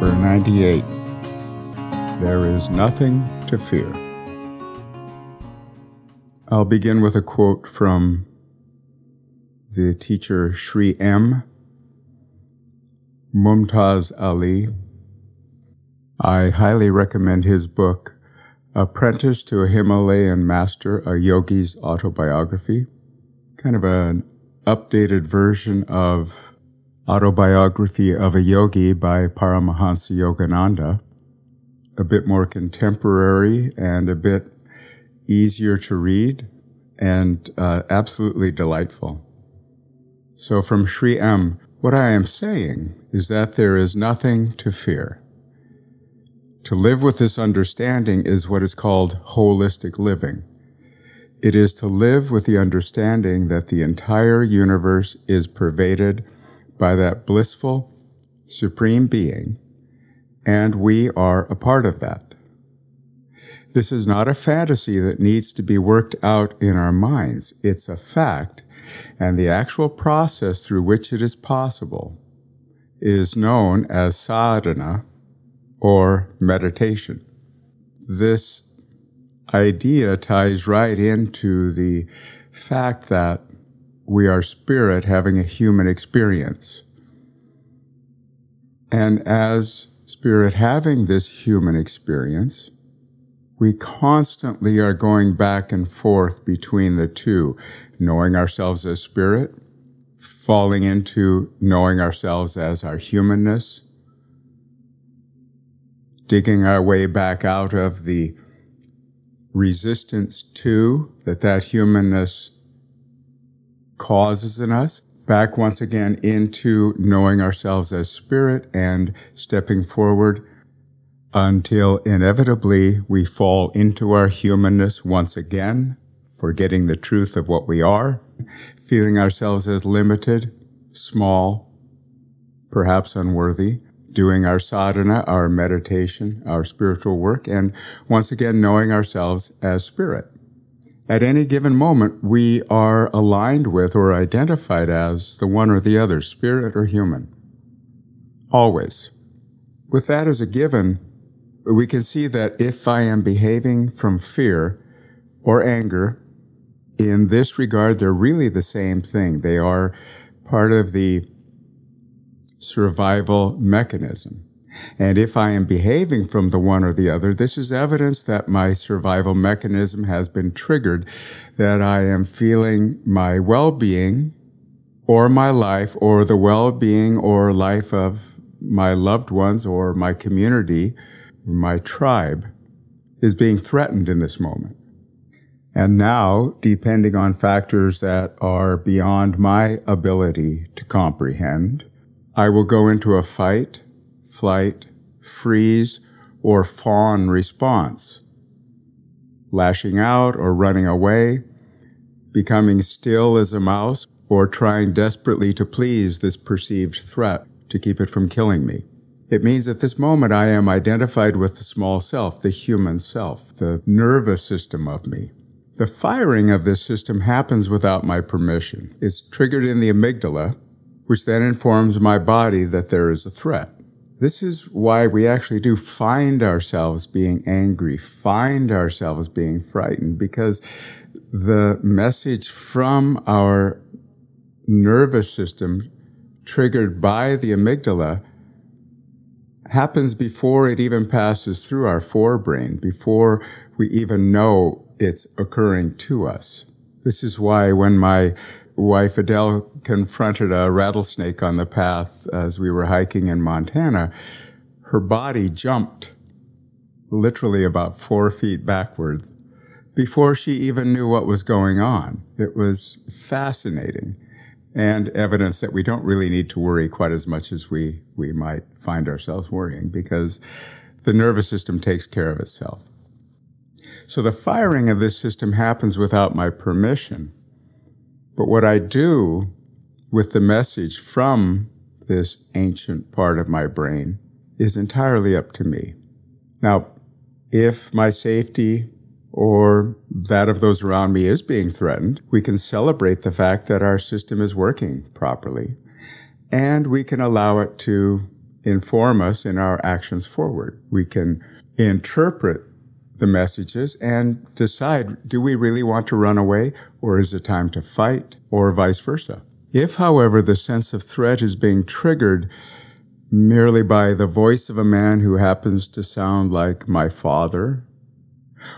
number 98. There is nothing to fear. I'll begin with a quote from the teacher Sri M. Mumtaz Ali. I highly recommend his book, Apprentice to a Himalayan Master, a Yogi's Autobiography. Kind of an updated version of Autobiography of a Yogi by Paramahansa Yogananda. A bit more contemporary and a bit easier to read and uh, absolutely delightful. So from Sri M, what I am saying is that there is nothing to fear. To live with this understanding is what is called holistic living. It is to live with the understanding that the entire universe is pervaded by that blissful, supreme being, and we are a part of that. This is not a fantasy that needs to be worked out in our minds. It's a fact and the actual process through which it is possible is known as sadhana or meditation. This idea ties right into the fact that we are spirit having a human experience. And as spirit having this human experience, we constantly are going back and forth between the two, knowing ourselves as spirit, falling into knowing ourselves as our humanness, digging our way back out of the resistance to that that humanness causes in us, back once again into knowing ourselves as spirit and stepping forward until inevitably we fall into our humanness once again, forgetting the truth of what we are, feeling ourselves as limited, small, perhaps unworthy, doing our sadhana, our meditation, our spiritual work, and once again knowing ourselves as spirit. At any given moment, we are aligned with or identified as the one or the other, spirit or human. Always. With that as a given, we can see that if I am behaving from fear or anger, in this regard, they're really the same thing. They are part of the survival mechanism. And if I am behaving from the one or the other, this is evidence that my survival mechanism has been triggered, that I am feeling my well-being or my life or the well-being or life of my loved ones or my community my tribe is being threatened in this moment. And now, depending on factors that are beyond my ability to comprehend, I will go into a fight, flight, freeze, or fawn response, lashing out or running away, becoming still as a mouse, or trying desperately to please this perceived threat to keep it from killing me. It means at this moment I am identified with the small self, the human self, the nervous system of me. The firing of this system happens without my permission. It's triggered in the amygdala, which then informs my body that there is a threat. This is why we actually do find ourselves being angry, find ourselves being frightened, because the message from our nervous system triggered by the amygdala happens before it even passes through our forebrain, before we even know it's occurring to us. This is why when my wife Adele confronted a rattlesnake on the path as we were hiking in Montana, her body jumped literally about four feet backwards before she even knew what was going on. It was fascinating and evidence that we don't really need to worry quite as much as we, we might find ourselves worrying because the nervous system takes care of itself. So the firing of this system happens without my permission. But what I do with the message from this ancient part of my brain is entirely up to me. Now, if my safety or that of those around me is being threatened, we can celebrate the fact that our system is working properly. And we can allow it to inform us in our actions forward. We can interpret the messages and decide, do we really want to run away or is it time to fight or vice versa? If, however, the sense of threat is being triggered merely by the voice of a man who happens to sound like my father,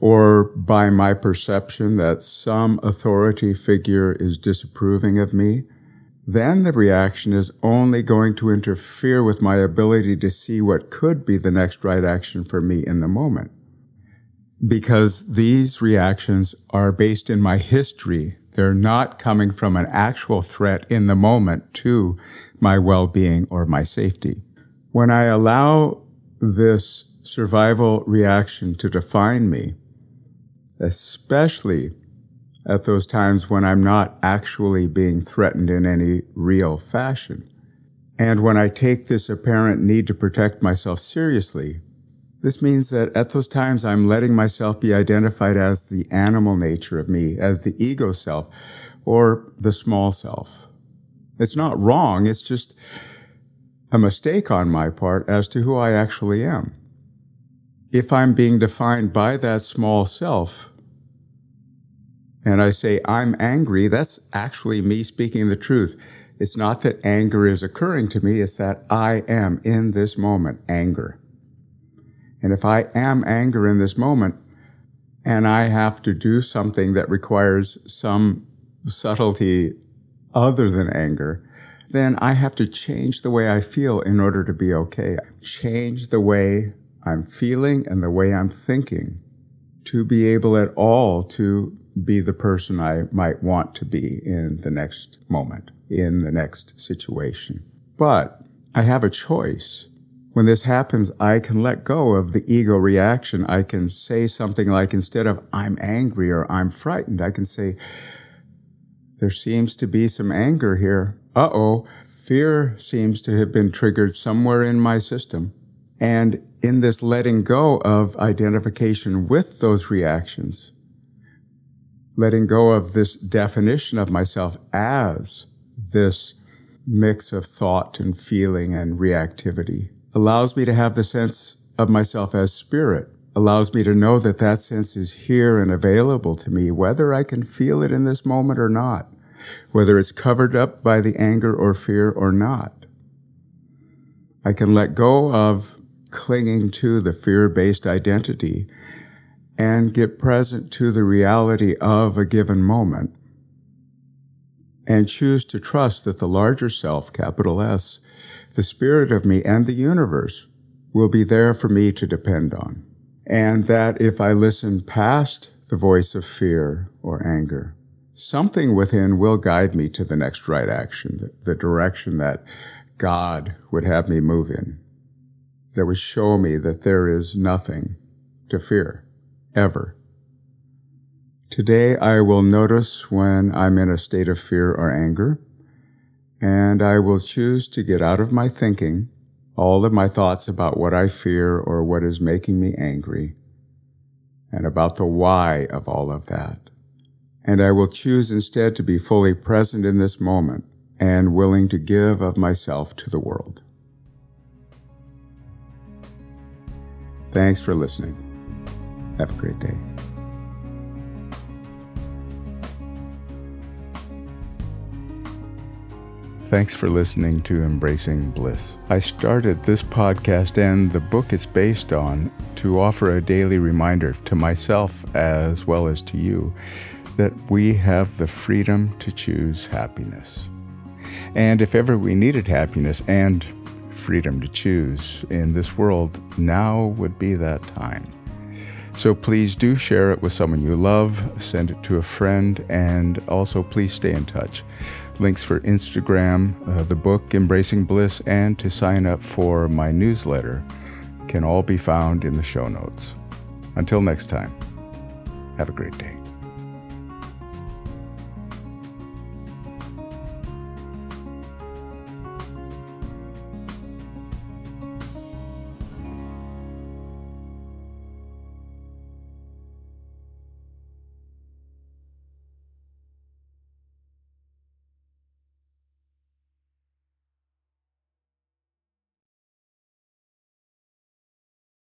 or by my perception that some authority figure is disapproving of me, then the reaction is only going to interfere with my ability to see what could be the next right action for me in the moment. Because these reactions are based in my history. They're not coming from an actual threat in the moment to my well-being or my safety. When I allow this survival reaction to define me, especially at those times when I'm not actually being threatened in any real fashion. And when I take this apparent need to protect myself seriously, this means that at those times I'm letting myself be identified as the animal nature of me, as the ego self, or the small self. It's not wrong, it's just a mistake on my part as to who I actually am. If I'm being defined by that small self, and I say, I'm angry, that's actually me speaking the truth. It's not that anger is occurring to me, it's that I am in this moment anger. And if I am anger in this moment, and I have to do something that requires some subtlety other than anger, then I have to change the way I feel in order to be okay. Change the way I'm feeling and the way I'm thinking to be able at all to be the person I might want to be in the next moment, in the next situation. But I have a choice. When this happens, I can let go of the ego reaction. I can say something like, instead of I'm angry or I'm frightened, I can say, there seems to be some anger here. Uh oh. Fear seems to have been triggered somewhere in my system. And in this letting go of identification with those reactions, letting go of this definition of myself as this mix of thought and feeling and reactivity allows me to have the sense of myself as spirit, allows me to know that that sense is here and available to me, whether I can feel it in this moment or not, whether it's covered up by the anger or fear or not. I can let go of clinging to the fear-based identity and get present to the reality of a given moment and choose to trust that the larger self, capital S, the spirit of me and the universe will be there for me to depend on. And that if I listen past the voice of fear or anger, something within will guide me to the next right action, the, direction that God would have me move in, that would show me that there is nothing to fear ever. Today I will notice when I'm in a state of fear or anger, and I will choose to get out of my thinking all of my thoughts about what I fear or what is making me angry, and about the why of all of that. And I will choose instead to be fully present in this moment and willing to give of myself to the world. Thanks for listening. Have a great day. Thanks for listening to Embracing Bliss. I started this podcast and the book it's based on to offer a daily reminder to myself as well as to you that we have the freedom to choose happiness. And if ever we needed happiness and freedom to choose in this world, now would be that time. So please do share it with someone you love, send it to a friend, and also please stay in touch. Links for Instagram, uh, the book Embracing Bliss, and to sign up for my newsletter can all be found in the show notes. Until next time, have a great day.